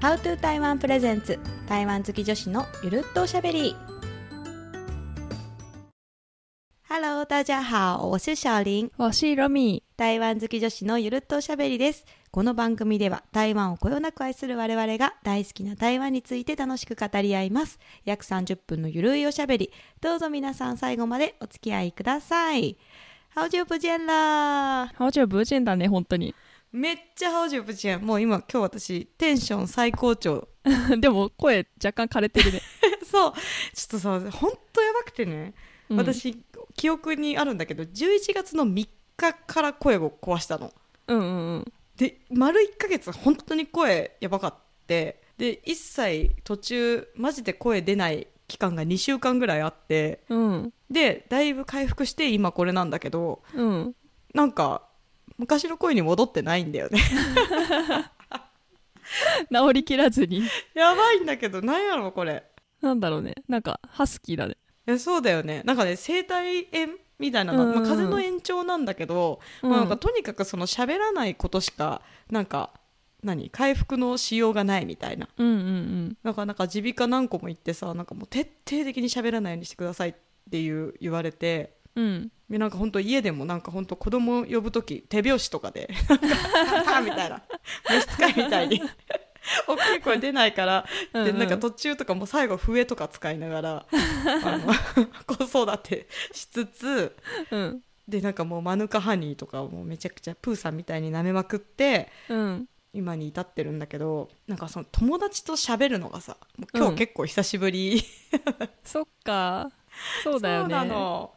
How to 台湾プレゼンツ台湾好き女子のゆるっとおしゃべり。Hello 大家好我是小林。我是ロミ。台湾好き女子のゆるっとおしゃべりです。この番組では台湾をこよなく愛する我々が大好きな台湾について楽しく語り合います。約30分のゆるいおしゃべり。どうぞ皆さん最後までお付き合いください。好久不見啦好久不見だね本当にめっちゃ好久不見もう今今日私テンション最高潮。でも声若干枯れてるね、そう。ちょっとさほんとやばくてね、うん、私記憶にあるんだけど11月の3日から声を壊したの。うんうんうん。で丸1ヶ月本当に声やばかって。で一切途中マジで声出ない期間が2週間ぐらいあって。うん。でだいぶ回復して今これなんだけどうん。なんか昔の声に戻ってないんだよね。治りきらずに。やばいんだけどなんやろこれ。なんだろうね。なんかハスキーだね。いやそうだよね。なんかね声帯炎みたいなの、うんうん。まあ、風邪の延長なんだけど、うんまあ、なんかとにかくその喋らないことしかなんか何？回復のしようがないみたいな。うんうん。なんかなんか耳鼻科何個も行ってさなんかもう徹底的に喋らないようにしてくださいっていう言われてうん。なんか本当家でもなんか本当子供呼ぶ時手拍子とかで みたいな。召使いみたいに。大きい声出ないからうんうん。でなんか途中とかもう最後笛とか使いながらあの 子育てしつつうん。でなんかもうマヌカハニーとかをもうめちゃくちゃプーさんみたいに舐めまくってうん。今に至ってるんだけどなんかその友達と喋るのがさ今うん。日結構久しぶり、そっか そうだよね。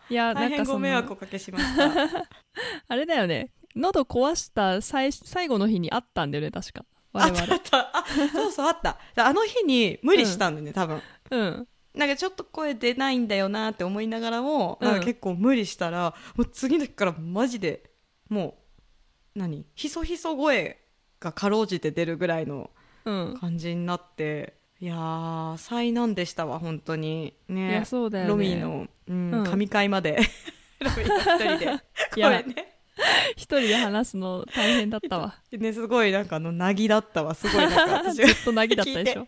いや大変ごなんかその迷惑おかけしました。あれだよね。喉壊した最最後の日にあったんだよね確か。あ我たあった。あそうそうあった。であの日に無理したんだよね、多分。うん。なんかちょっと声出ないんだよなって思いながらも、うん。なんか結構無理したらもう次の日からマジでもう何？ひそひそ声がかろうじて出るぐらいのうん。感じになっていやー災難でしたわ本当に。いねやそうだよね。ロミーの、うんうん。神会まで。ロミーが一人で。こいやれね。一人で話すの大変だったわ。ねすごいなんかあのなぎだったわ。すごいなんか私 ずっとなぎだったでしょ。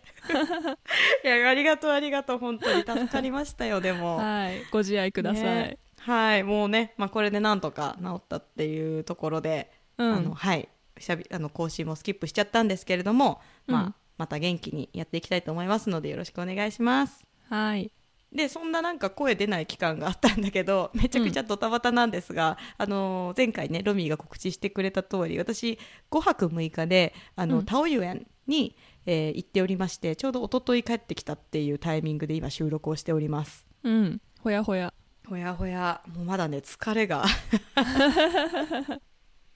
いやありがとうありがとう。本当に助かりましたよでも。はい。ご自愛ください、ね。はい。もうね、まあ、これでなんとか治ったっていうところで、うん。あのはい。久々あの更新もスキップしちゃったんですけれども、まあうんまた元気にやっていきたいと思いますのでよろしくお願いします。はい。でそんななんか声出ない期間があったんだけど めちゃくちゃドタバタなんですが、あの前回ねロミーが告知してくれた通り私5泊6日であの、うん。タオユ園に、えー行っておりましてちょうど一昨日帰ってきたっていうタイミングで今収録をしております。うん。ほやほや。ほやほや。もうまだね疲れが。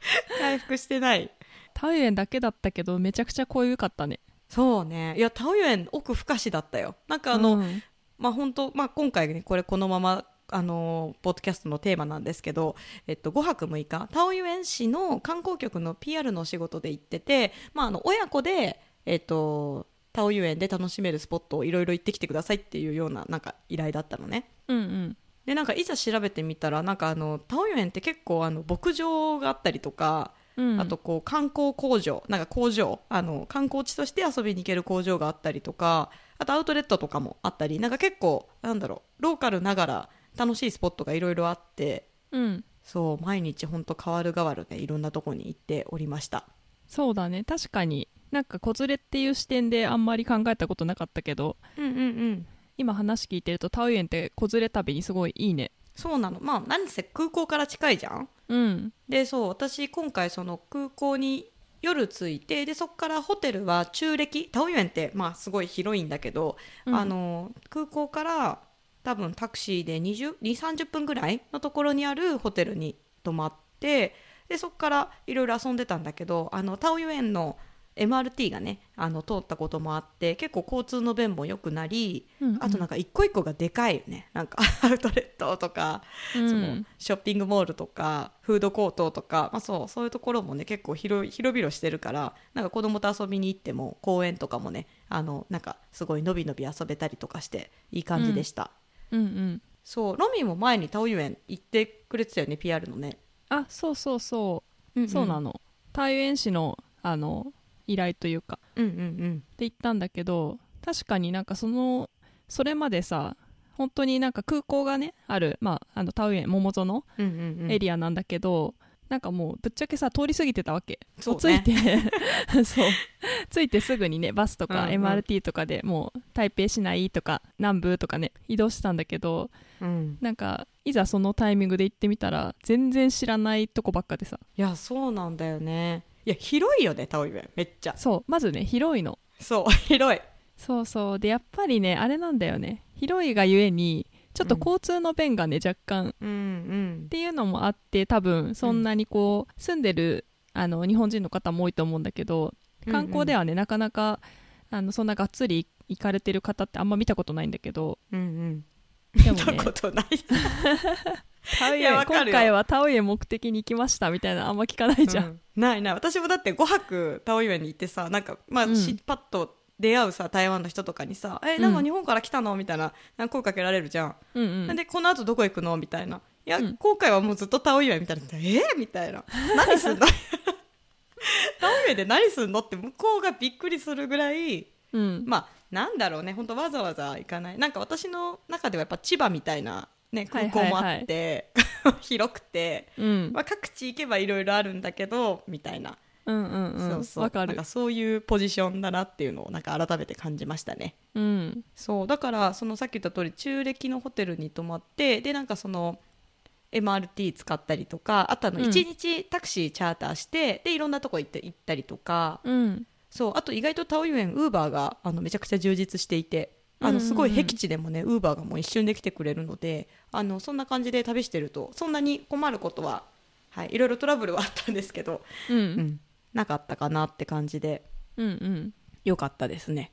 回復してない。タウエンだけだったけどめちゃくちゃ濃ゆかったねそうね。いやタオユ園奥深しだったよ。なんかあの、うんまあ本当まあ今回ねこれこのままあのポッドキャストのテーマなんですけど、えっと、5泊6日タオユ園市の観光局の PR のお仕事で行ってて、まあ、あの親子で、えっと、タオユ園で楽しめるスポットをいろいろ行ってきてくださいっていうようななんか依頼だったのね。うんうん。でなんかいざ調べてみたらなんかあのタオユ園って結構あの牧場があったりとか、うん。あとこう観光工場。なんか工場。あの観光地として遊びに行ける工場があったりとかあとアウトレットとかもあったり。なんか結構なんだろう。ローカルながら楽しいスポットがいろいろあって。うん。そう毎日ほんと変わる変わるね。いろんなとこに行っておりました。そうだね。確かに。なんか子連れっていう視点であんまり考えたことなかったけどうんうんうん。今話聞いてるとタウエンって子連れ旅にすごいいいね。そうなの。まあ何せ空港から近いじゃんうん。でそう私今回その空港に夜着いてでそこからホテルは中暦タオユ園ってまあすごい広いんだけど、うん。あの空港から多分タクシーで2 3 0分ぐらいのところにあるホテルに泊まってでそこからいろいろ遊んでたんだけどあのタオユ園の MRT がねあの通ったこともあって結構交通の便も良くなり、うんうん。あとなんか一個一個がでかいよね。なんか アウトレットとかうん。そのショッピングモールとかフードコートとか、まあ、そうそういうところもね結構広々してるからなんか子供と遊びに行っても公園とかもねあのなんかすごいのびのび遊べたりとかしていい感じでした、うん。うんそうロミーも前にタオユ園行ってくれてたよね PR のね、あそうそうそう、そうなの。台湾市のあの依頼というか。うんうんで行ったんだけど確かになんかそのそれまでさ本当になんか空港がねある、まあ、あのタウエン桃園うんうんうん。エリアなんだけど、なんかもうぶっちゃけさ通り過ぎてたわけ。そうもついねて そう。ついてすぐにねバスとかうんうん。MRT とかでもう台北市内とか南部とかね移動してたんだけどうん。なんかいざそのタイミングで行ってみたら全然知らないとこばっかでさ。いやそうなんだよねいや広いよねタオイウェンめっちゃ。そう。まずね広いの。そう 広い。そうそう。でやっぱりねあれなんだよね。広いがゆえにちょっと交通の便がね、若干。うんうん。っていうのもあって多分そんなにこう住んでるあの日本人の方も多いと思うんだけど観光ではね、なかなかあのそんながっつり行かれてる方ってあんま見たことないんだけど。うんうん。でも見たねことない タウイエンいやわかるよ。今回はタウイエン目的に行きましたみたいなあんま聞かないじゃん、うん。ないない。私もだって5泊タオイウェンに行ってさなんかまあ、うん。しパッと出会うさ台湾の人とかにさ「えなん。かうん日本から来たの?」みたいななんか声かけられるじゃん、うんうん。でこの後どこ行くの？みたいな。いや、うん。今回はもうずっとタオイウェンみたいな「えみたいな「何すんの?」タオイウェンで何すんの？って向こうがびっくりするぐらいうん。まあなんだろうね。本当わざわざ行かない。なんか私の中ではやっぱ千葉みたいな、ね、空港もあって、広くて、うん。まあ、各地行けばいろいろあるんだけどみたいな、うんうんうん。そうそう。わかる。なんかそういうポジションだなっていうのをなんか改めて感じましたね。うん。そう。だからそのさっき言った通り中暦のホテルに泊まってでなんかその MRT 使ったりとかあとあのうん。1日タクシーチャーターして、でいろんなとこ行って行ったりとか。うん。そう。あと意外とタオユエンウーバーがあのめちゃくちゃ充実していてあのすごい僻地でもねウーバーがもう一瞬で来てくれるのであのそんな感じで旅してるとそんなに困ることは、はい、いろいろトラブルはあったんですけど、うん。ううんん、なかったかなって感じでうんうん。よかったですね。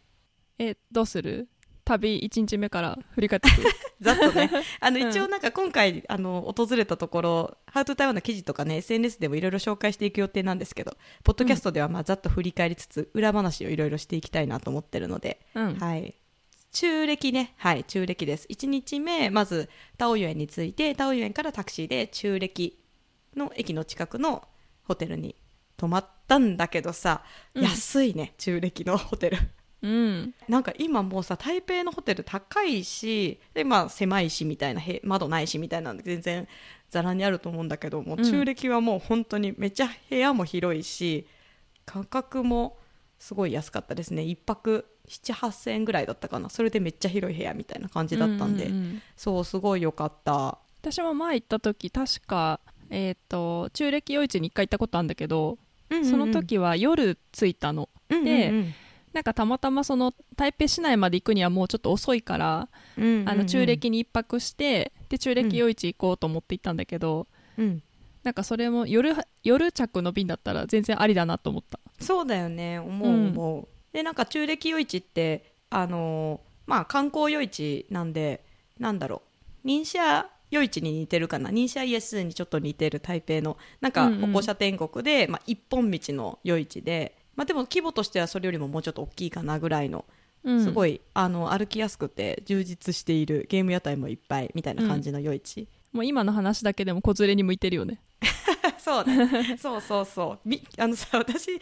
えどうする？旅1日目から振り返って ざっとね。あのうん。一応なんか今回あの訪れたところ「ハウト台湾の記事とかね SNS でもいろいろ紹介していく予定なんですけどポッドキャストではまあざっと振り返りつつ裏話をいろいろしていきたいなと思ってるので、うん。はい中暦ね。はい中暦です。1日目まずタオユエンに着いてタオユエンからタクシーで中暦の駅の近くのホテルに泊まったんだけどさ、うん。安いね中暦のホテル。うん。なんか今もうさ台北のホテル高いしで、まあ、狭いしみたいなへ窓ないしみたいなの全然ざらにあると思うんだけどもううん。中暦はもう本当にめっちゃ部屋も広いし価格もすごい安かったですね。1泊78000円ぐらいだったかな。それでめっちゃ広い部屋みたいな感じだったんで、うううん。そうすごい良かった。私も前行った時確かえっ、と中暦夜市に1回行ったことあるんだけど、その時は夜着いたの。でうんうん。なんかたまたまその台北市内まで行くにはもうちょっと遅いから、うんうんうん。あの中暦に1泊してで中暦夜市行こうと思って行ったんだけど、うん。なんかそれも夜夜着の便だったら全然ありだなと思った。そうだよね。思う思う、でなんか中暦夜市ってあのーまあ観光夜市なんでなんだろう。認写夜市に似てるかな。認写イエスにちょっと似てる台北のなんかうんうん。歩行者天国で、まあ、一本道の夜市で、まあ、でも規模としてはそれよりももうちょっと大きいかなぐらいのすごいい、あの歩きやすくて充実しているゲーム屋台もいっぱいみたいな感じの夜市、もう今の話だけでも子連れに向いてるよね。そうねそうそうそう。みあのさ私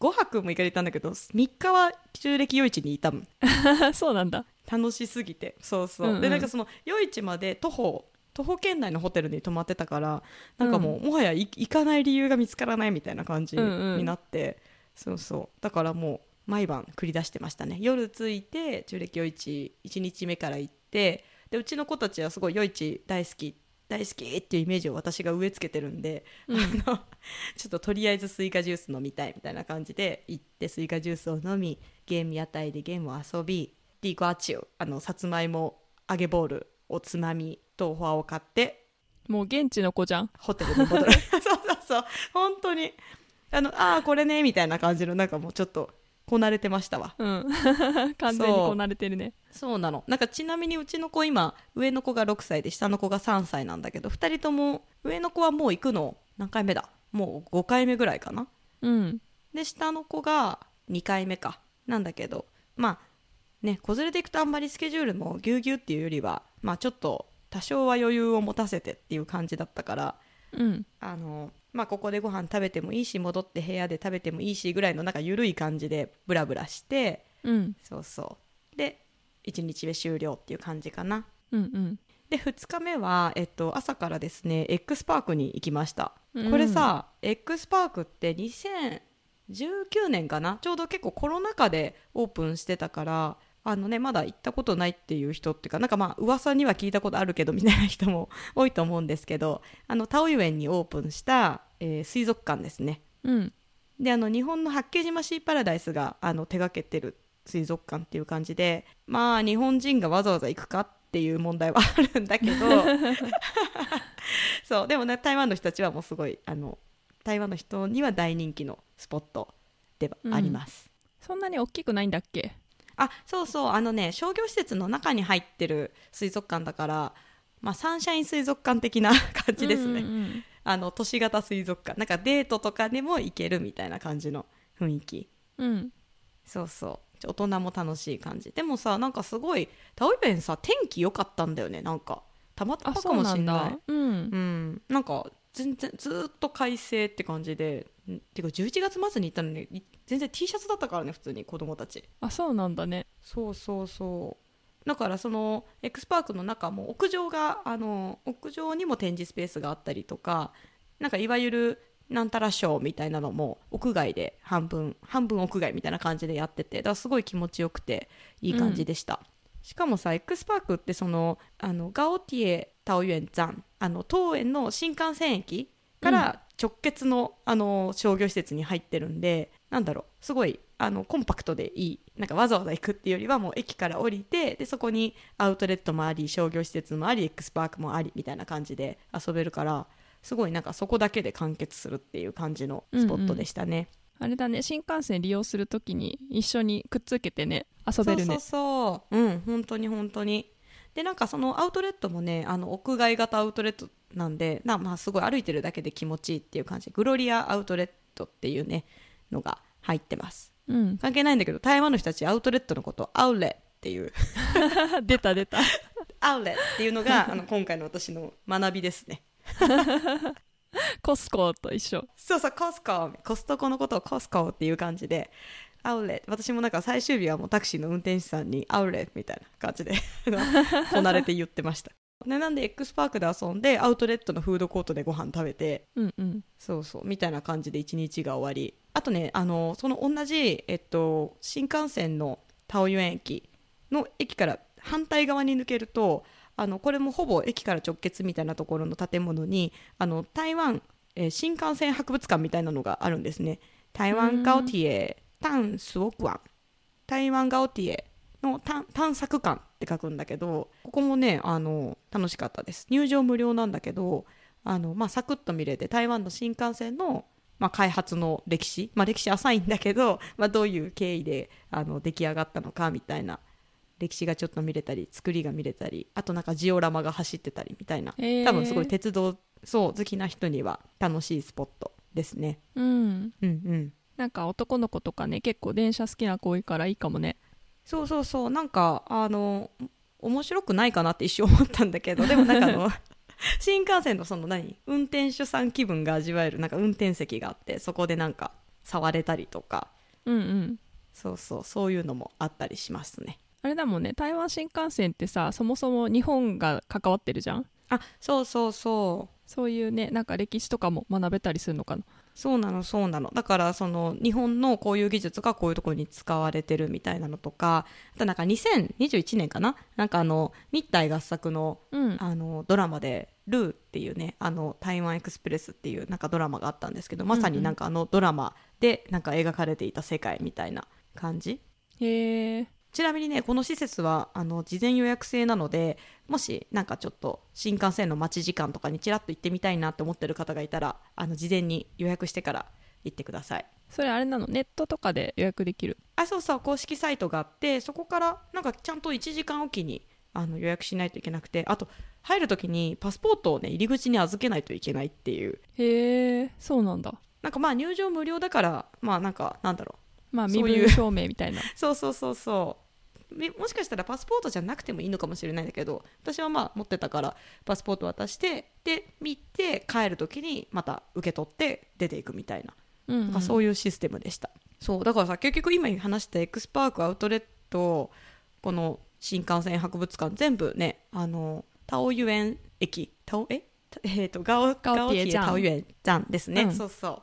5泊も行かれたんだけど3日は中暦夜市にいたもん。そうなんだ。楽しすぎて。そうそう、うんうん。でなんかその夜市まで徒歩徒歩圏内のホテルに泊まってたからなんかもう、もはやい行かない理由が見つからないみたいな感じうんうん。になって、そうそう。だからもう毎晩繰り出してましたね。夜着いて中暦夜市1日目から行ってでうちの子たちはすごい夜市大好き大好きっていうイメージを私が植え付けてるんで、うん。あのちょっととりあえずスイカジュース飲みたいみたいな感じで行ってスイカジュースを飲みゲーム屋台でゲームを遊びディゴアチュあのさつまいも揚げボールおつまみとフォアを買ってもう現地の子じゃん。ホテルに戻る。そうそうそう。本当に。あのああこれねみたいな感じのなんかもうちょっとこなれてましたわ。うん。完全にこう慣れてるね。そう。なの。なんかちなみにうちの子今上の子が6歳で下の子が3歳なんだけど2人とも上の子はもう行くの何回目だ？もう5回目ぐらいかな。うん。で下の子が2回目か。なんだけどまあね子連れで行くとあんまりスケジュールもぎゅうぎゅうっていうよりはまあちょっと多少は余裕を持たせてっていう感じだったからうん。あのまあここでご飯食べてもいいし戻って部屋で食べてもいいしぐらいのなんか緩い感じでブラブラしてうん。そうそう。で1日目終了っていう感じかな。うんうん。で2日目は、えっと、朝からですね X パークに行きました、うん。これさ X パークって2019年かな？ちょうど結構コロナ禍でオープンしてたからあのねまだ行ったことないっていう人っていうかなんかまあ噂には聞いたことあるけどみたいな人も多いと思うんですけど あのタオユエンにオープンした、えー水族館ですね。うん。であの日本の八景島シーパラダイスがあの手がけてる水族館っていう感じでまあ日本人がわざわざ行くかっていう問題はあるんだけど そうでもね台湾の人たちはもうすごいあの台湾の人には大人気のスポットではあります、そんなに大きくないんだっけ？あそうそう。あのね商業施設の中に入ってる水族館だからまあサンシャイン水族館的な 感じですね、うんうんあの都市型水族館。なんかデートとかでも行けるみたいな感じの雰囲気。うん。うんそうそう。大人も楽しい感じ。でもさなんかすごいタオユエンさ天気良かったんだよね。なんかたまたあまかもしんない。だ。うん。うん。なんか全然ずーっと快晴って感じでんてか11月末に行ったのにい全然 T シャツだったからね普通に子供たち。あそうなんだね。そうそうそう。だからその X パークの中も屋上があの屋上にも展示スペースがあったりとかなんかいわゆるなんたらショーみたいなのも屋外で半分半分屋外みたいな感じでやっててだからすごい気持ちよくていい感じでした、しかもさ X パークってそのあのガオティエタオユエン山あの東園の新幹線駅から直結の,、あの商業施設に入ってるんでなんだろうすごいあのコンパクトでいいなんかわざわざ行くっていうよりはもう駅から降りてでそこにアウトレットもあり商業施設もあり X パークもありみたいな感じで遊べるからすごいなんかそこだけで完結するっていう感じのスポットでしたね。あれだね。新幹線利用するときに一緒にくっつけてね。遊べるね。そうそうそう。うん本当に本当に。でなんかそのアウトレットもねあの屋外型アウトレットなんでなまあすごい歩いてるだけで気持ちいいっていう感じ。グロリアアウトレットっていうねのが入ってます。うん。関係ないんだけど台湾の人たちアウトレットのことをアウレっていう。出た出た。アウレっていうのがあの今回の私の学びですね コスコと一緒。そうそうコスココストコのことをコスコっていう感じでアウレ私もなんか最終日はもうタクシーの運転手さんにアウレみたいな感じで こなれて言ってました。でなんで X パークで遊んでアウトレットのフードコートでご飯食べてうんうん。そうそうみたいな感じで一日が終わり。あとねあのその同じ、えっと、新幹線のタオユエン駅の駅から反対側に抜けるとあのこれもほぼ駅から直結みたいなところの建物にあの台湾、えー新幹線博物館みたいなのがあるんですね。台湾ガオティエ探索館台湾ガオティエの探探索館って書くんだけどここもねあの楽しかったです。入場無料なんだけどあの、まあ、サクッと見れて台湾の新幹線の、まあ、開発の歴史、まあ、歴史浅いんだけど、まあ、どういう経緯であの出来上がったのかみたいな歴史がちょっと見れたり作りが見れたりあとなんかジオラマが走ってたりみたいな。多分すごい鉄道そう好きな人には楽しいスポットですね。うん。うんうん。なんか男の子とかね結構電車好きな子多いからいいかもね。そうそうそう。なんかあの面白くないかなって一瞬思ったんだけどでもなんかあの 新幹線のその何運転手さん気分が味わえるなんか運転席があってそこでなんか触れたりとか。うんうん。そうそう。そういうのもあったりしますねあれだもんね。台湾新幹線ってさそもそも日本が関わってるじゃん？あそうそうそう。そういうねなんか歴史とかも学べたりするのかな？そうなのそうなの。だからその日本のこういう技術がこういうところに使われてるみたいなのとかあとなんか2021年かな？なんかあの日体合作のうん。あのドラマで「ルー」っていうねあの台湾エクスプレスっていうなんかドラマがあったんですけどまさになんかあのドラマでなんか描かれていた世界みたいな感じ。へえちなみにねこの施設はあの事前予約制なのでもしなんかちょっと新幹線の待ち時間とかにちらっと行ってみたいなって思ってる方がいたらあの事前に予約してから行ってください。それあれなの？ネットとかで予約できる？あそうそう。公式サイトがあってそこからなんかちゃんと1時間おきにあの予約しないといけなくてあと入るときにパスポートをね入り口に預けないといけないっていう。へえそうなんだ。なんかまあ入場無料だからまあなんかなんだろまあそういう身分証明みたいな。う そうそうそうそう。みもしかしたらパスポートじゃなくてもいいのかもしれないんだけど私はまあ持ってたからパスポート渡してで見て帰る時にまた受け取って出ていくみたいな。うんなんかそういうシステムでした、そうだからさ結局今話したエクスパークアウトレットこの新幹線博物館全部ねあのタオユエン駅タオえ？えー、とガオガオガオティエタオユエン站ですね、うん。そうそう。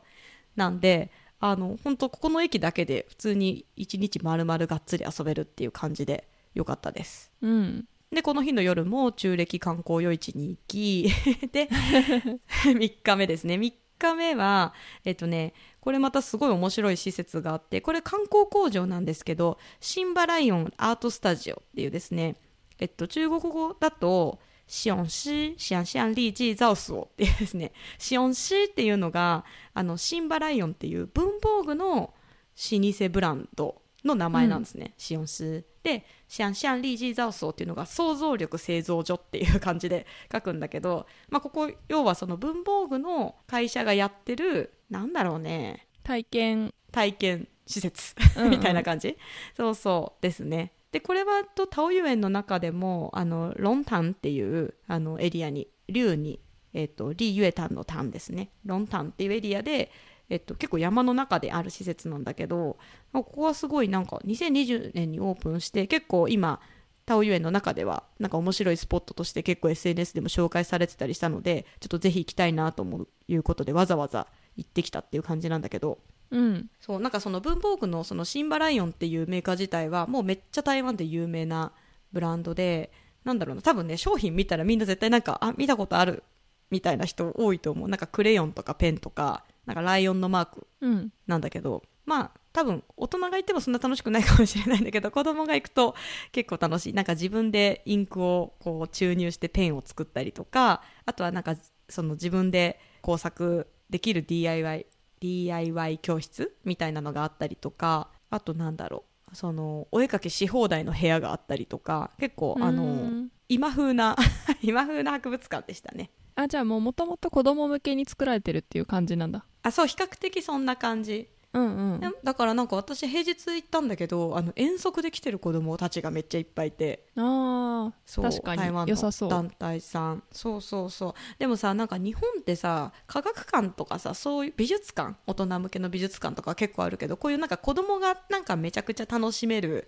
なんであの本当ここの駅だけで普通に一日丸々がっつり遊べるっていう感じでよかったです。うん。でこの日の夜も中暦観光夜市に行き で 3日目ですね。3日目はえっとねこれまたすごい面白い施設があってこれ観光工場なんですけどシンバライオンアートスタジオっていうですねえっと中国語だとシオンシシアンシアンリージーザオスオっていうですね。シオンシっていうのがあのシンバライオンっていう文房具の老舗ブランドの名前なんですね、シオンシでシャンシャンリージーザオソーっていうのが想像力製造所っていう感じで書くんだけど、まあ、ここ要はその文房具の会社がやってるなんだろうね。体験。体験施設。うんうん。みたいな感じ、そうそうですねでこれはとタオユ園の中でもあのロンタンっていうあのエリアに竜に、えっとリユエタンのタンですね。ロンタンっていうエリアで、えっと、結構山の中である施設なんだけどここはすごいなんか2020年にオープンして結構今タオユ園の中ではなんか面白いスポットとして結構 SNS でも紹介されてたりしたのでちょっとぜひ行きたいなということでわざわざ行ってきたっていう感じなんだけどうん。そうなんかその文房具のそのシンバライオンっていうメーカー自体はもうめっちゃ台湾で有名なブランドでなんだろうな多分ね商品見たらみんな絶対なんかあ見たことあるみたいな人多いと思う。なんかクレヨンとかペンとかなんかライオンのマークうん。なんだけどまあ多分大人がいてもそんな楽しくないかもしれないんだけど子供が行くと結構楽しい。なんか自分でインクをこう注入してペンを作ったりとかあとはなんかその自分で工作できる DIY DIY 教室みたいなのがあったりとかあとなんだろうそのお絵かきし放題の部屋があったりとか結構あうのん。今風な 今風な博物館でしたね。あじゃあもうもともと子供向けに作られてるっていう感じなんだ。あそう比較的そんな感じうんうん。でだからなんか私平日行ったんだけどあの遠足で来てる子供たちがめっちゃいっぱいいて。あそう確かに。台湾の団体さん。そうそうそう。でもさなんか日本ってさ科学館とかさそういう美術館大人向けの美術館とか結構あるけどこういうなんか子供がなんかめちゃくちゃ楽しめる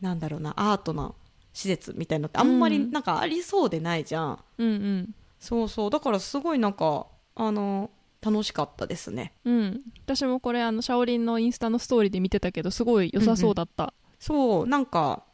なんだろうなアートな施設みたいなのってあんまりうん。なんかありそうでないじゃん、うんうん。そうそう。だからすごいなんかあの楽しかったですね。うん。私もこれあのシャオリンのインスタのストーリーで見てたけどすごい良さそうだった、そうなんか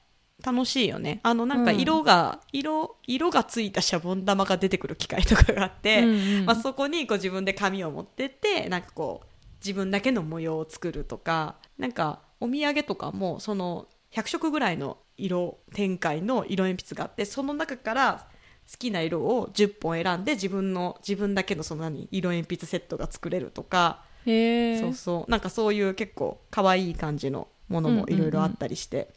楽しいよね。あのなんかうん。色が、色色がついたシャボン玉が出てくる機械とかがあって、うんうん。まあ、そこにこう自分で紙を持ってってなんかこう自分だけの模様を作るとかなんかお土産とかもその100色ぐらいの色展開の色鉛筆があってその中から好きな色を10本選んで自分の自分だけのその何色鉛筆セットが作れるとか、そうそう。なんかそういう結構可愛い感じのものもいろいろあったりして、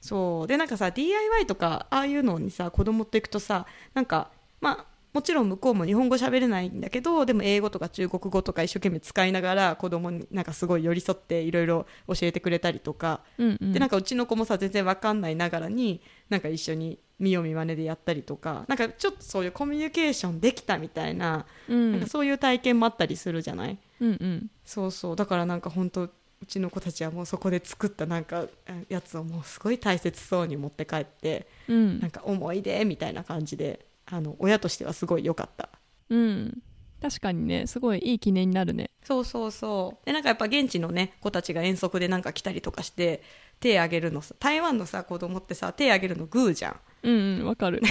そう。でなんかさ DIY とかああいうのにさ子供と行くとさなんかまあもちろん向こうも日本語喋れないんだけどでも英語とか中国語とか一生懸命使いながら子供になんかすごい寄り添っていろいろ教えてくれたりとか、うんうん。でなんかうちの子もさ全然わかんないながらになんか一緒に見よう見まねでやったりとかなんかちょっとそういうコミュニケーションできたみたいな,、うん。なんかそういう体験もあったりするじゃない？うんうん。そうそう。だからなんか本当うちの子たちはもうそこで作ったなんかあやつをもうすごい大切そうに持って帰ってうん。なんか思い出みたいな感じであの親としてはすごい良かった。うん。確かにね。すごいいい記念になるね。そうそうそう。でなんかやっぱ現地のね子たちが遠足でなんか来たりとかして手あげるのさ台湾のさ子供ってさ手あげるのグーじゃんうんうんわかる。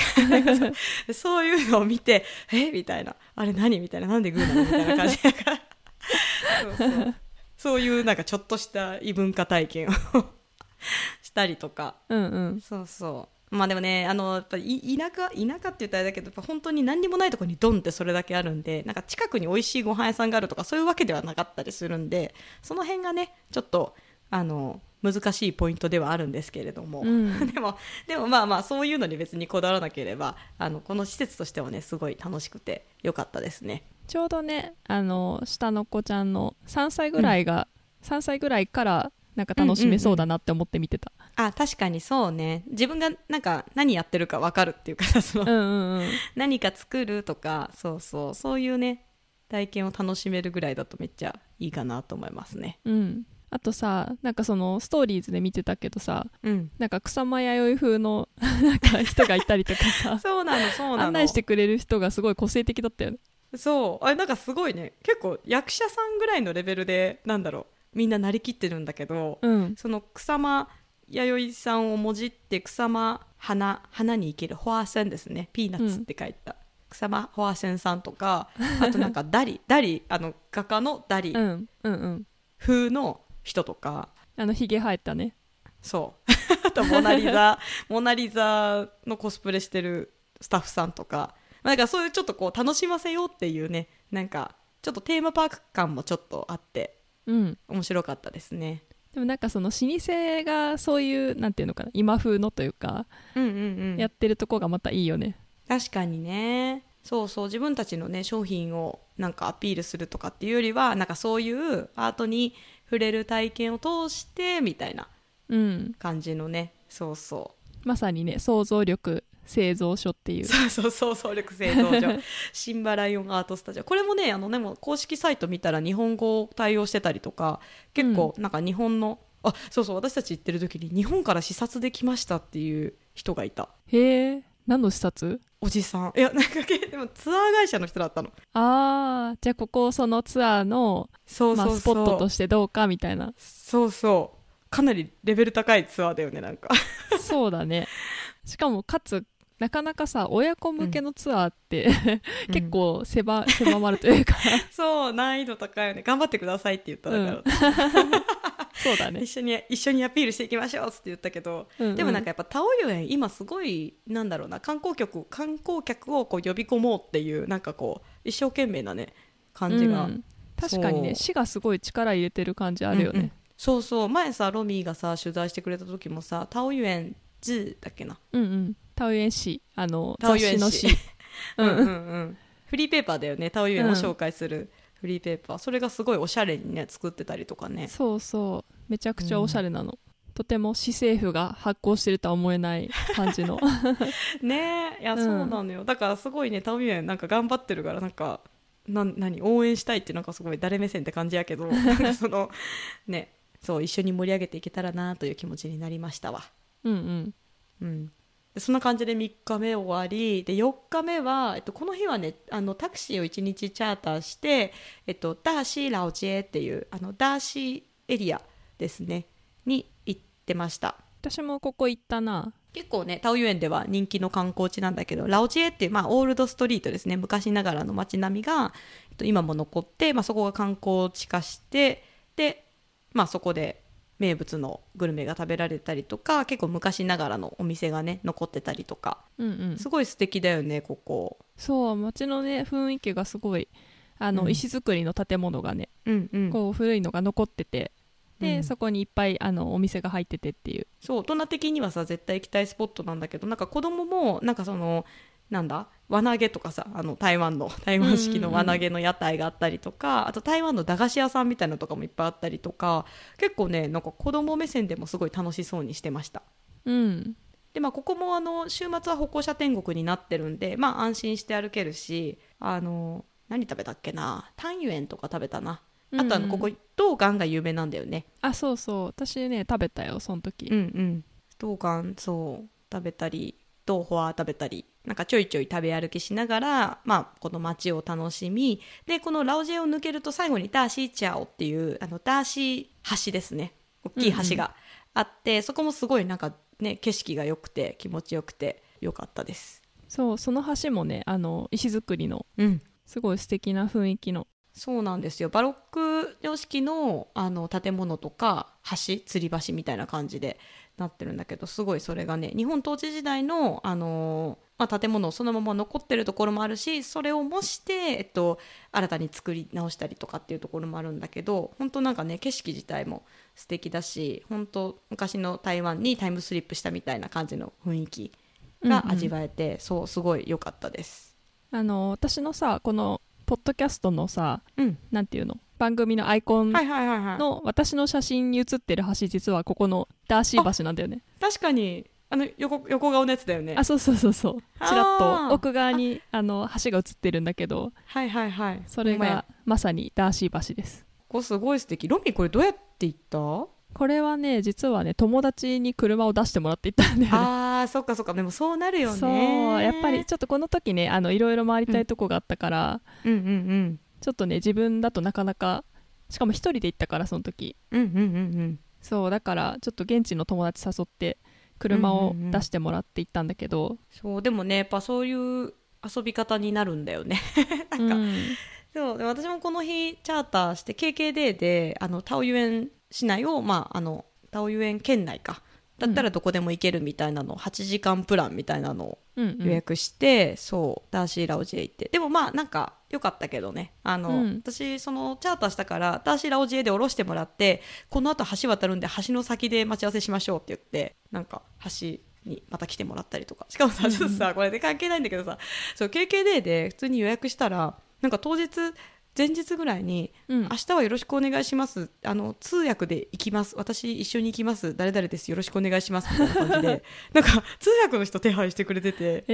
で そういうのを見てえ？みたいな。あれ何？みたいな。なんでグーなの？みたいな感じだから。そうそう。そういうなんかちょっとした異文化体験を したりとか。うんうん。そうそう。まあでもねあのやっぱい田舎田舎って言ったらだけどやっぱ本当に何にもないところにドンってそれだけあるんでなんか近くに美味しいご飯屋さんがあるとかそういうわけではなかったりするんでその辺がねちょっとあの難しいポイントではあるんですけれども、うん。でもでもまあまあそういうのに別にこだわらなければあのこの施設としてはねすごい楽しくてよかったですね。ちょうどねあの下の子ちゃんの3歳ぐらいが、3歳ぐらいからなんか楽しめそうだなって思って見てた、あ確かにそうね。自分がなんか何やってるか分かるっていうかさその、うんうんうん。何か作るとかそうそう。そういうね体験を楽しめるぐらいだとめっちゃいいかなと思いますね。うんあとさなんかそのストーリーズで見てたけどさうん。なんか草間彌生風の なんか人がいたりとかさ そうなのそうなの。案内してくれる人がすごい個性的だったよね。そう。あれなんかすごいね。結構役者さんぐらいのレベルでなんだろう。みんななりきってるんだけど、うん。その草間弥生さんをもじって草間花花に生きるホアセンですね。ピーナッツって書いた、草間ホアセンさんとかあとなんかダリダリあの画家のダリうん。うんうん。風の人とか、あのひげ生えたね。そう。あとモナリザモナリザのコスプレしてるスタッフさんとか。まあなんかそういうちょっとこう楽しませようっていうね。なんかちょっとテーマパーク感もちょっとあって。うん。面白かったですね。でもなんかその老舗がそういうなんていうのかな今風のというか、うんうんうん。やってるとこがまたいいよね。確かにね。そうそう。自分たちのね商品をなんかアピールするとかっていうよりはなんかそういうアートに触れる体験を通してみたいなうん。感じのね。そうそう。まさにね想像力製造所っていう。そうそうそう総力製造所。シンバライオンアートスタジオ。これもねあのでも公式サイト見たら日本語対応してたりとか結構なんか日本の、あそうそう私たち行ってる時に日本から視察できましたっていう人がいた。へえ何の視察？おじさん。いやなんかけでもツアー会社の人だったの。あーじゃあここそのツアーのスポットとしてどうかみたいな。そうそう。かなりレベル高いツアーだよねなんか。そうだね。しかもかつなかなかさ親子向けのツアーって、結構狭狭まるというか。そう難易度高いよね。頑張ってくださいって言っただから、そうだね。一緒に一緒にアピールしていきましょうって言ったけど、うんうん。でもなんかやっぱタオユ園今すごいなんだろうな観光客観光客をこう呼び込もうっていうなんかこう一生懸命なね感じが、うん。確かにね市がすごい力入れてる感じあるようんうん。ねそうそう。前さロミーがさ取材してくれた時もさタオユ園ズだっけな？うんうん。タウエン市。あのタオユ園市。市。う うんんうん。うん。フリーペーパーだよねタオユ園を紹介するフリーペーパー、それがすごいおしゃれにね作ってたりとかね。そうそう。めちゃくちゃおしゃれなの、とても市政府が発行してるとは思えない感じの。ね。えいや、うんそうなのよ。だからすごいねタオユ園なんか頑張ってるからなんかなん何応援したいってなんかすごい誰目線って感じやけど そのね。そう一緒に盛り上げていけたらなという気持ちになりましたわ。うんうん。うん。でそんな感じで3日目終わり。で4日目は、えっと、この日はねあのタクシーを1日チャーターして、えっと、ダーシー・ラオジエっていうあのダーシーエリアですね。に行ってました。私もここ行ったな。結構ねタオユ園では人気の観光地なんだけどラオジエっていう、まあ、オールドストリートですね。昔ながらの街並みが、えっと、今も残って、まあ、そこが観光地化してで、まあ、そこで名物のグルメが食べられたりとか結構昔ながらのお店がね残ってたりとか。うんうん。すごい素敵だよねここ。そう街のね雰囲気がすごいあの、うん。石造りの建物がねうんうん。こう古いのが残っててで、うん。そこにいっぱいあのお店が入っててっていう。そう大人的にはさ絶対行きたいスポットなんだけどなんか子供もなんかそのなんだ？輪投げとかさあの台湾の 台湾式の輪投げの屋台があったりとか、あと台湾の駄菓子屋さんみたいなのとかもいっぱいあったりとか結構ねなんか子供目線でもすごい楽しそうにしてました。うん。でまあここもあの週末は歩行者天国になってるんでまあ安心して歩けるしあの何食べたっけな？タンユエンとか食べたな。あとあのここ豆干が有名なんだよね。あそうそう。私ね食べたよその時、うんうん。豆干そう。食べたり豆花食べたりなんかちょいちょい食べ歩きしながら、まあ、この街を楽しみでこの老街を抜けると最後に大溪橋っていうあのダーシー橋ですね。大きい橋があって、そこもすごいなんかね景色が良くて気持ちよくて良かったです。そうその橋もねあの石造りのうん。すごい素敵な雰囲気の。そうなんですよ。バロック様式のあの建物とか橋吊り橋みたいな感じでなってるんだけどすごいそれがね日本統治時代の、あのまあ、建物そのまま残ってるところもあるしそれを模して、えっと、新たに作り直したりとかっていうところもあるんだけど本当なんかね景色自体も素敵だし本当昔の台湾にタイムスリップしたみたいな感じの雰囲気が味わえて、そうすごい良かったです。あの私のさこのポッドキャストのさうん。なんていうの？番組のアイコンの私の写真に写ってる橋実はここのダーシー橋なんだよね。確かに。あの横横顔のやつだよね。あそうそうそうそう。ちらっと奥側にあの橋が映ってるんだけど。はいはいはい。それがまさにダーシー橋です。ここすごい素敵。ロミこれどうやって行った？これはね実はね友達に車を出してもらって行ったんだよね。あーそっかそっか。でもそうなるよね。そう。やっぱりちょっとこの時ねあのいろいろ回りたいとこがあったから、うんうんうんちょっとね自分だとなかなかしかも一人で行ったからその時。うんうんうんうん。そうだからちょっと現地の友達誘って車を出してもらって行ったんだけど、そうでもねやっぱそういう遊び方になるんだよね。なんか、うん。そうで私もこの日チャーターして KKD であのタオユエン市内を、まあ、あのタオユエン県内か。だったらどこでも行けるみたいなの、8時間プランみたいなのをうんうん。予約して、そうダーシーラオジエ行って。でもまあなんか良かったけどね。あの、うん。私そのチャーターしたからダーシーラオジエで降ろしてもらってこの後橋渡るんで橋の先で待ち合わせしましょうって言ってなんか橋にまた来てもらったりとか。しかもさちょっとさこれで関係ないんだけどさそう KKD で普通に予約したらなんか当日前日ぐらいにうん。明日はよろしくお願いします。あの通訳で行きます。私一緒に行きます。誰々です。よろしくお願いします。みたいな感じで。なんか通訳の人手配してくれてて。え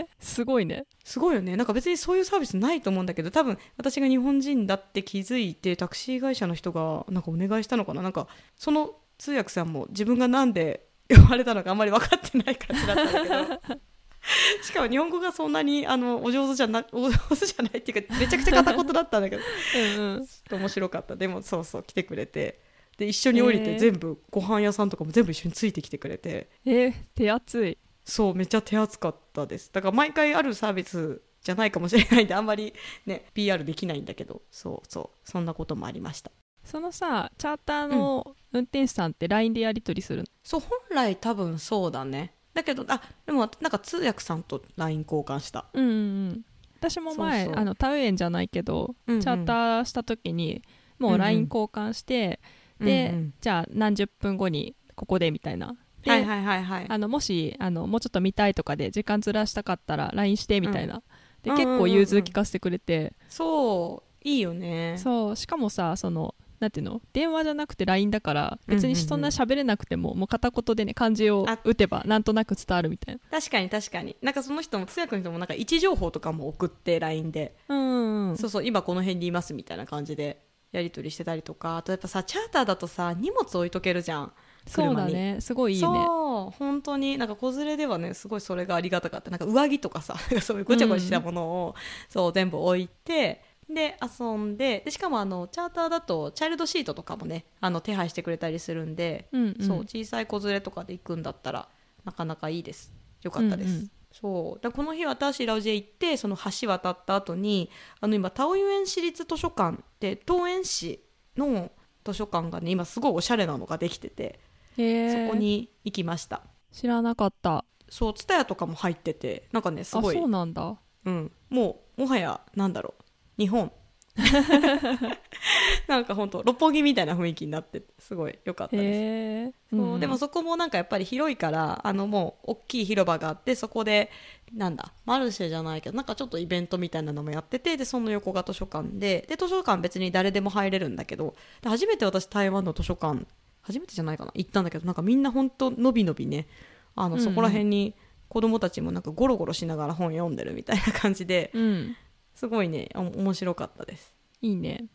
ー、すごいね。すごいよね。なんか別にそういうサービスないと思うんだけど多分私が日本人だって気づいてタクシー会社の人がなんかお願いしたのかな。なんかその通訳さんも自分がなんで呼ばれたのかあんまり分かってない感じだったんだけど しかも日本語がそんなにあのお上手じゃなお上手じゃないっていうかめちゃくちゃ片言だったんだけどうんうん。ちょっと面白かった。でもそうそう来てくれて。で一緒に降りて全部ご飯屋さんとかも全部一緒についてきてくれて。えー、手厚い。そうめっちゃ手厚かったです。だから毎回あるサービスじゃないかもしれないんであんまりね PR できないんだけど。そうそうそんなこともありました。そのさチャーターの運転手さんって LINE でやり取りするの、そう本来多分そうだねだけどあでもなんか通訳さんと LINE 交換した。うんうんうん。私も前あのタウエンじゃないけど、うんうん。チャーターした時にもうんうん。う LINE 交換して、で、うんうん。じゃあ何十分後にここでみたいな。で、はいはいはいはい。あのもしあのもうちょっと見たいとかで時間ずらしたかったら LINE してみたいな、でうん結構融通聞かせてくれて、そういいよね。そうしかもさそのなんていうの？電話じゃなくて LINE だから別にそんな喋れなくても、もう片言でね漢字をあ打てばなんとなく伝わるみたいな。確かに確かに。なんかその人も通訳の人もなんか位置情報とかも送って LINE で。うんうんうん。そうそう今この辺にいますみたいな感じでやり取りしてたりとか。あとやっぱさチャーターだとさ荷物置いとけるじゃん。そうだね。すごいいいね。そう本当に。なんか子連れではねすごいそれがありがたかった。なんか上着とかさ そういうごちゃごちゃしたものを、そう全部置いてで遊んででしかもあのチャーターだとチャイルドシートとかもねあの手配してくれたりするんで、うんうん。そう小さい子連れとかで行くんだったらなかなかいいです。よかったです、うんうん。そう。だこの日私ラウジへ行ってその橋渡った後にあの今タオユエン市立図書館って東園市の図書館がね今すごいおしゃれなのができててそこに行きました。知らなかった。そうツタヤとかも入っててなんかねすごい。あそうなんだ。うん、もうもはやなんだろう日本。なんか本当六本木みたいな雰囲気になっててすごい良かったです。そうでもそこもなんかやっぱり広いからあのもう大きい広場があってそこでなんだマルシェじゃないけどなんかちょっとイベントみたいなのもやっててでその横が図書館でで図書館別に誰でも入れるんだけどで初めて私台湾の図書館初めてじゃないかな行ったんだけどなんかみんな本当のびのびねあのうんうん。そこら辺に子供たちもなんかゴロゴロしながら本読んでるみたいな感じでうんすごいねお面白かったです。いいね。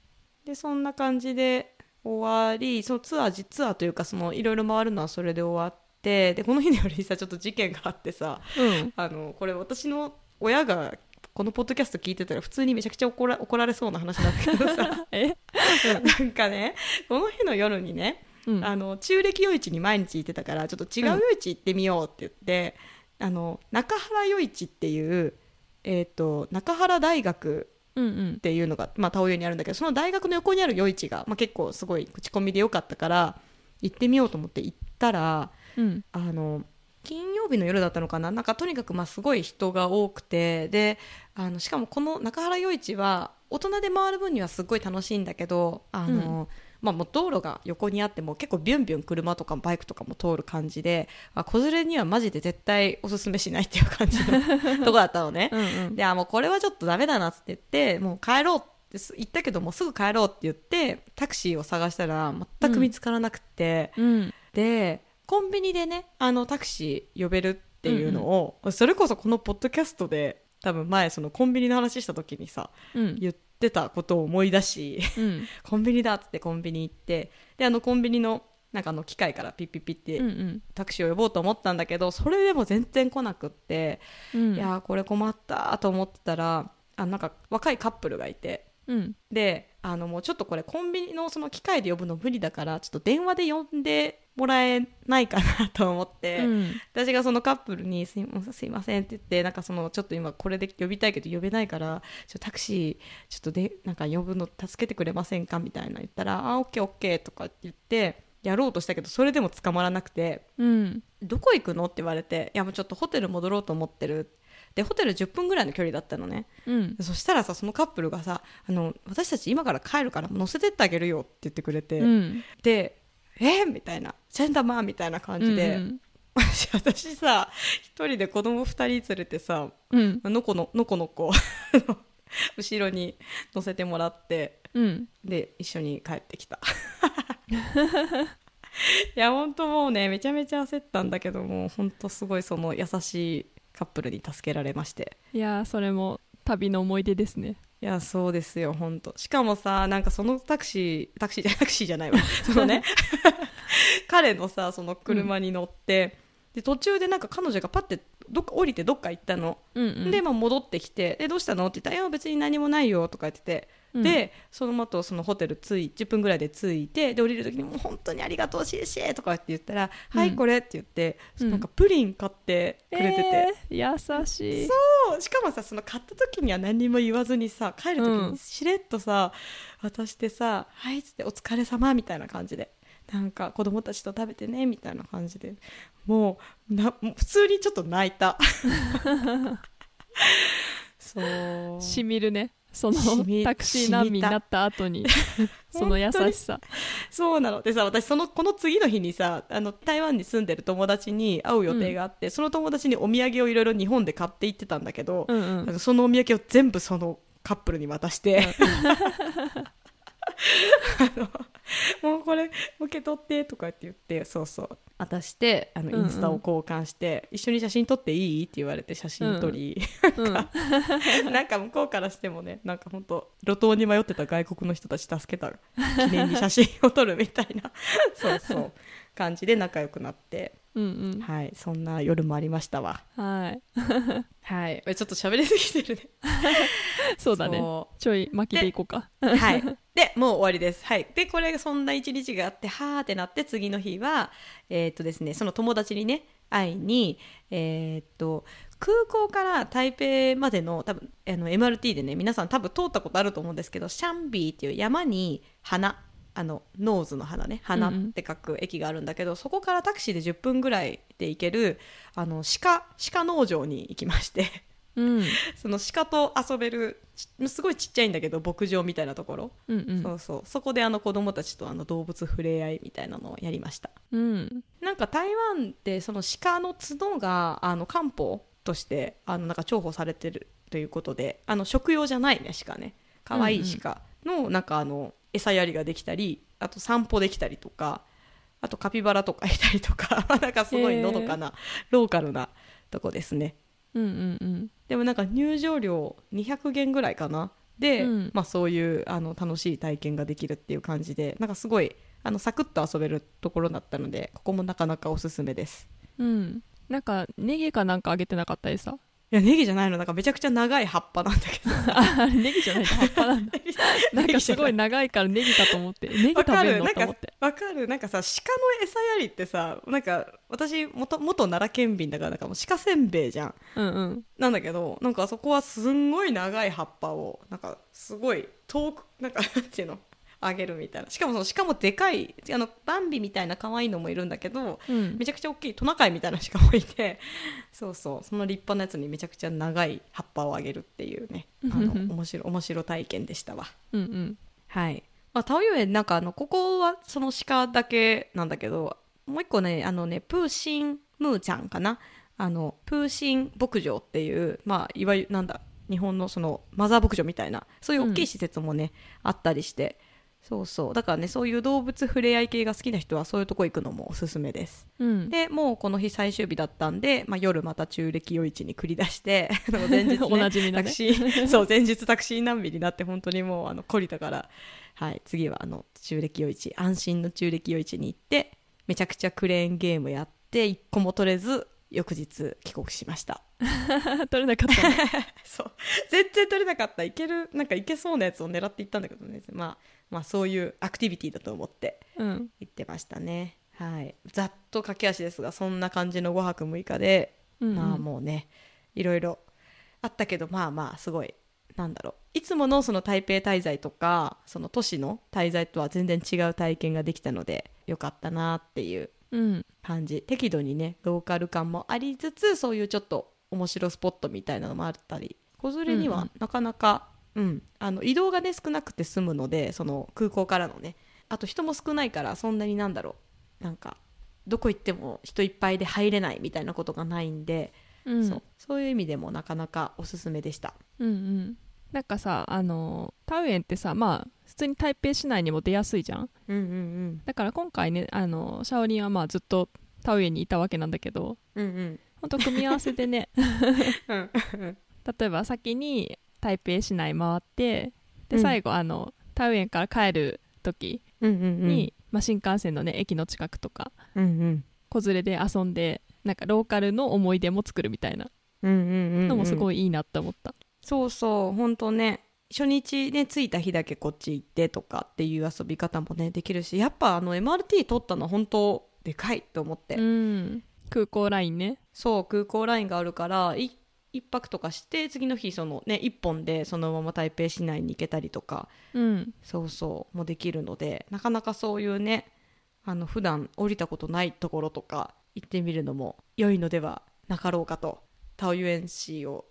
でそんな感じで終わりそのツアーツアーというかそのいろいろ回るのはそれで終わってでこの日の夜にさちょっと事件があってさうん。あのこれ私の親がこのポッドキャスト聞いてたら普通にめちゃくちゃ怒ら怒られそうな話なんだけどさ。え？なんかねこの日の夜にねうん。あの中暦夜市に毎日行ってたからちょっと違う夜市行ってみようって言って、あの中原夜市っていう、えー、と中原大学うんうん。っていうのが、まあ、タオユにあるんだけどその大学の横にある夜市が、まあ、結構すごい口コミで良かったから行ってみようと思って行ったらうん。あの金曜日の夜だったのかな？なんかとにかくまあすごい人が多くてであのしかもこの中原夜市は大人で回る分にはすごい楽しいんだけどあの、まあ、もう道路が横にあっても結構ビュンビュン車とかバイクとかも通る感じであ子連れにはマジで絶対おすすめしないっていう感じの とこだったのね。うんうん。であもうこれはちょっとダメだなって言ってもう帰ろうってです行ったけどもうすぐ帰ろうって言ってタクシーを探したら全く見つからなくて、うん。でコンビニでねあのタクシー呼べるっていうのを、それこそこのポッドキャストで多分前そのコンビニの話した時にさうん。言ってたことを思い出しうん。コンビニだっつってコンビニ行ってであのコンビニのなんかあの機械からピッピッピッってタクシーを呼ぼうと思ったんだけどそれでも全然来なくって、うん。いやーこれ困ったと思ってたらあなんか若いカップルがいてうん。であのもうちょっとこれコンビニのその機械で呼ぶの無理だからちょっと電話で呼んでもらえないかなと思って、うん私がそのカップルにすい「すいません」って言ってなんかそのちょっと今これで呼びたいけど呼べないからちょタクシーちょっとでなんか呼ぶの助けてくれませんかみたいな言ったら「あオッケーオッケー」とかって言ってやろうとしたけどそれでも捕まらなくてうん「どこ行くの?」って言われて「いやもうちょっとホテル戻ろうと思ってる」でホテル10分ぐらいの距離だったのね。うん。そしたらさそのカップルがさあの「私たち今から帰るから乗せてってあげるよ」って言ってくれて、うん。で「えみたいな「ジェンダーマン」みたいな感じで、うん私さ一人で子供二人連れてさうん。のこののこのこ 後ろに乗せてもらってうん。で一緒に帰ってきた。いや本当もうねめちゃめちゃ焦ったんだけどもう本当すごいその優しいカップルに助けられまして。いやーそれも旅の思い出ですね。いやそうですよ本当。しかもさなんかそのタクシータクシーじゃタクシーじゃないわ。そのね。彼のさその車に乗って、で途中でなんか彼女がパッてどっか降りてどっか行ったの、うんうん。で、まあ、戻ってきてでどうしたの？って言ったら「いや別に何もないよ」とか言ってて、うん。でその後そのホテル着い10分ぐらいで着いてで降りる時に「もう本当にありがとうシェシェ」とかって言ったら「うんはいこれ」って言って、うん。なんかプリン買ってくれてて、えー優しい。そう。しかもさその買った時には何にも言わずにさ帰る時うん。にしれっとさ、渡してさ「はい」っつって「お疲れ様みたいな感じで。なんか子供たちと食べてねみたいな感じでもうな普通にちょっと泣いた。そう。しみるね。そのタクシー難民になった後に。その優しさ。そうなの。でさ私そのこの次の日にさあの台湾に住んでる友達に会う予定があって、その友達にお土産をいろいろ日本で買って行ってたんだけど、うんうなんそのお土産を全部そのカップルに渡して、あのもうこれ受け取ってとかって言ってそうそう渡してあのうんうん。インスタを交換して、一緒に写真撮っていい？って言われて写真撮り、うんなんか向こうからしてもねなんか本当路頭に迷ってた外国の人たち助けた記念に写真を撮るみたいな。そうそう感じで仲良くなって。うんうん。はいそんな夜もありましたわ。はい。はい。ちょっと喋りすぎてるね。そうだね。ちょい巻きでいこうか。はい。で、もう終わりです。はい。で、これがそんな一日があって、はーってなって、次の日は、えーっとですね、その友達にね、会いに、えーっと、空港から台北までの、多分、あの、MRT でね、皆さん多分通ったことあると思うんですけど、シャンビーっていう山に鼻、あの、 nose の鼻ね、鼻って書く駅があるんだけど、そこからタクシーで10分ぐらいで行ける、あの、鹿、鹿農場に行きまして、うん。その鹿と遊べるちすごいちっちゃいんだけど牧場みたいなところ、うんうん。そうそう。そこであの子供たちとあの動物触れ合いみたいなのをやりました。うん。なんか台湾ってその鹿の角があの漢方としてあのなんか重宝されてるということであの食用じゃないね鹿ね。可愛い鹿のなんかあの餌やりができたりあと散歩できたりとかあとカピバラとかいたりとか なんかすごいのどかなローカルなとこですね。うんうんうん。でもなんか入場料200元ぐらいかな。で、うん。まあ、そういうあの楽しい体験ができるっていう感じでなんかすごいあのサクッと遊べるところだったのでここもなかなかおすすめです。うん。なんかネギかなんかあげてなかったりさいやネギじゃないの。なんかめちゃくちゃ長い葉っぱなんだけど。ああれネギじゃないか葉っぱなんだ。なんかすごい長いからネギかと思って。ネギわ食べるのかるなんかと思ってわかる。なんかさ鹿の餌やりってさなんか私元元奈良県民だからなんかもう鹿せんべいじゃん。うんうん。なんだけどなんかあそこはすんごい長い葉っぱをなんかすごい遠くなんかなんていうの？あげるみたいな。しかもそのしかもでかいあのバンビみたいな可愛いのもいるんだけどうん。めちゃくちゃ大きいトナカイみたいな鹿もいて そうそう。その立派なやつにめちゃくちゃ長い葉っぱをあげるっていうね。あの面白面白体験でしたわ。うんうん。はい、まあ、タオユ園なんかあのここはその鹿だけなんだけどもう一個ねあのねプーシンムーちゃんかな。あのプーシン牧場っていうまあいわゆるなんだ日本のそのマザー牧場みたいなそういう大きい施設もね、あったりしてそうそう。だからねそういう動物触れ合い系が好きな人はそういうとこ行くのもおすすめです。うん。でもうこの日最終日だったんで、まあ、夜また中暦夜市に繰り出して前日、ね、おなじみのね。タクシーそう前日タクシー難民になって本当にもうあの懲りたから、はい、次はあの中暦夜市安心の中暦夜市に行ってめちゃくちゃクレーンゲームやって一個も取れず翌日帰国しました。取れなかったね そう。全然取れなかった。いけるなんかいけそうなやつを狙っていったんだけどね、まあ、まあそういうアクティビティだと思ってうん。行ってましたね。はい。ざっと駆け足ですがそんな感じの5泊6日でうんうん。まあもうねいろいろあったけどまあまあすごいなんだろう。いつものその台北滞在とかその都市の滞在とは全然違う体験ができたのでよかったなっていううん。感じ。適度にねローカル感もありつつそういうちょっと面白スポットみたいなのもあったり子連れにうんうん。はなかなか、うん。あの移動がね少なくて済むのでその空港からのね。あと人も少ないからそんなになんだろう。なんかどこ行っても人いっぱいで入れないみたいなことがないんで、うん。そう。そういう意味でもなかなかおすすめでした。うんうん。なんかさあのタウエンってさまあ普通に台北市内にも出やすいじゃん？うんうんだから今回ねあのシャオリンはまあずっとタウエンにいたわけなんだけど。うんうん。ほんと組み合わせでね。うん。例えば先に台北市内回ってで、うん、最後あの田植園から帰る時に、うんうんうん、まあ、新幹線の、ね、駅の近くとか、うんうん、子連れで遊んでなんかローカルの思い出も作るみたいな。のもすごいいいなって思った。うんうんうんうん、そうそう本当ね。初日ね着いた日だけこっち行ってとかっていう遊び方もねできるしやっぱあの MRT 取ったの本当でかいと思って、うん、空港ラインね。そう空港ラインがあるから一1泊とかして次の日そのね1本でそのまま台北市内に行けたりとか、うん、そうそうもできるのでなかなかそういうねあの普段降りたことないところとか行ってみるのも良いのではなかろうかとタオユエンシーを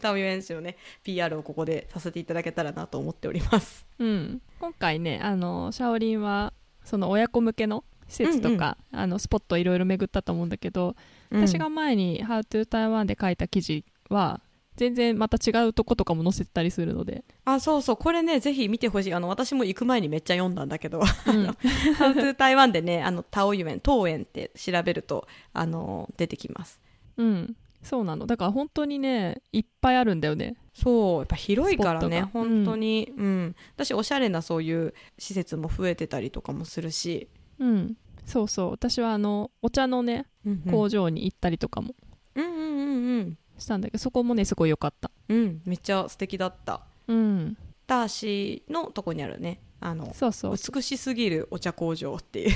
タオユエン氏のね PR をここでさせていただけたらなと思っております、うん、今回ねあのシャオリンはその親子向けの施設とか、うんうん、あのスポットいろいろ巡ったと思うんだけど私が前に「How to Taiwan」で書いた記事は全然また違うとことかも載せてたりするので、あそうそう。これねぜひ見てほしい。あの私も行く前にめっちゃ読んだんだけど。うん「How to Taiwan」でねあのタオユエン桃園って調べるとあの出てきます。うん、そうなの。だから本当にねいっぱいあるんだよね。そう。やっぱ広いからね本当に。うん、私おしゃれなそういう施設も増えてたりとかもするし、うんそうそう。私はあのお茶のねうん工場に行ったりとかもうんうんうんうん。したんだけどそこもねすごい良かった。うん。めっちゃ素敵だった。うん。ダーシーのとこにあるね。あのそうそう。そ美しすぎるお茶工場っていう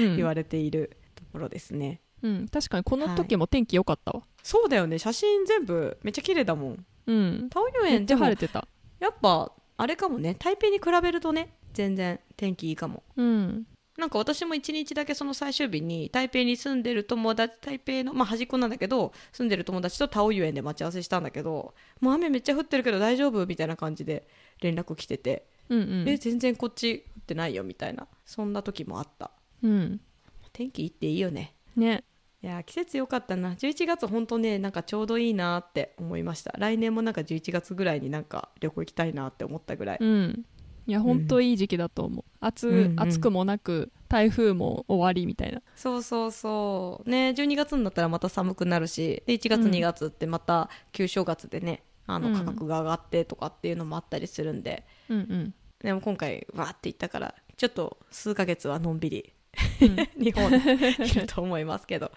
う、うん。言われているところですね、うん、確かにこの時も天気良かったわ、そうだよね。写真全部めっちゃ綺麗だもん。うん。タオユめっちゃエンでも晴れてた。やっぱあれかもね。台北に比べるとね全然天気いいかも。うんなんか私も一日だけその最終日に台北に住んでる友達台北のまあ端っこなんだけど住んでる友達とタオユエンで待ち合わせしたんだけどもう雨めっちゃ降ってるけど大丈夫みたいな感じで連絡来てて、うんうん。え全然こっち降ってないよみたいなそんな時もあった。うん。天気いいっていいよね。ね。いやー季節良かったな。11月本当ねなんかちょうどいいなって思いました。来年もなんか11月ぐらいになんか旅行行きたいなって思ったぐらい、うんいや本当いい時期だと思う、暑うんうん。暑くもなく台風も終わりみたいな。そうそうそう。ね12月になったらまた寒くなるしで1月うん。2月ってまた旧正月でねあのうん。価格が上がってとかっていうのもあったりするんで、うんうん。でも今回わーって言ったからちょっと数ヶ月はのんびりうん。日本にいると思いますけど。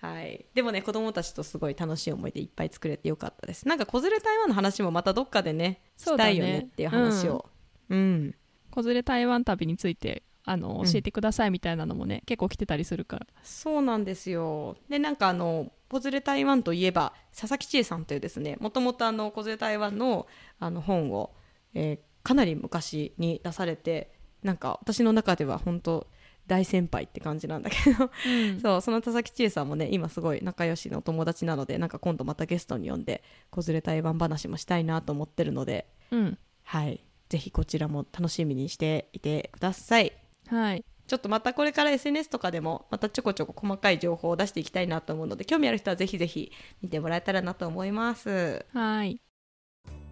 はい、でもね子供たちとすごい楽しい思い出いっぱい作れてよかったです。なんか子連れ台湾の話もまたどっかでねしたいよねっていう話をうん、子連れ台湾旅についてあのうん。教えてくださいみたいなのもね、結構来てたりするから。そうなんですよ。でなんかあの子連れ台湾といえば佐々木千恵さんというですねもともとあの子連れ台湾のあの本を、えーかなり昔に出されてなんか私の中では本当大先輩って感じなんだけど。うん。そうその田崎千恵さんもね今すごい仲良しのお友達なのでなんか今度またゲストに呼んで子連れ台湾話もしたいなと思ってるので。うん。はいぜひこちらも楽しみにしていてください。はい。ちょっとまたこれから SNS とかでもまたちょこちょこ細かい情報を出していきたいなと思うので興味ある人はぜひぜひ見てもらえたらなと思います。はい。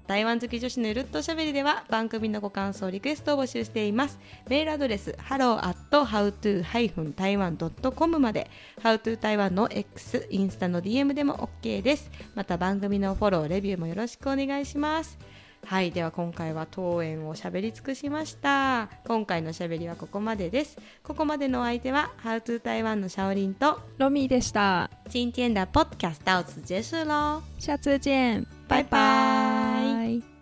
台湾好き女子のゆるっとおしゃべりでは番組のご感想リクエストを募集しています。メールアドレス hello.howto-taiwan.com まで howto 台湾の X インスタの DM でも OK です。また番組のフォローレビューもよろしくお願いしますはいでは今回は当園をしゃべり尽くしました。今回のしゃべりはここまでです。ここまでのお相手は How to 台湾のシャオリンとロミーでした。今天的 podcast 到此结束喽下次见，拜拜拜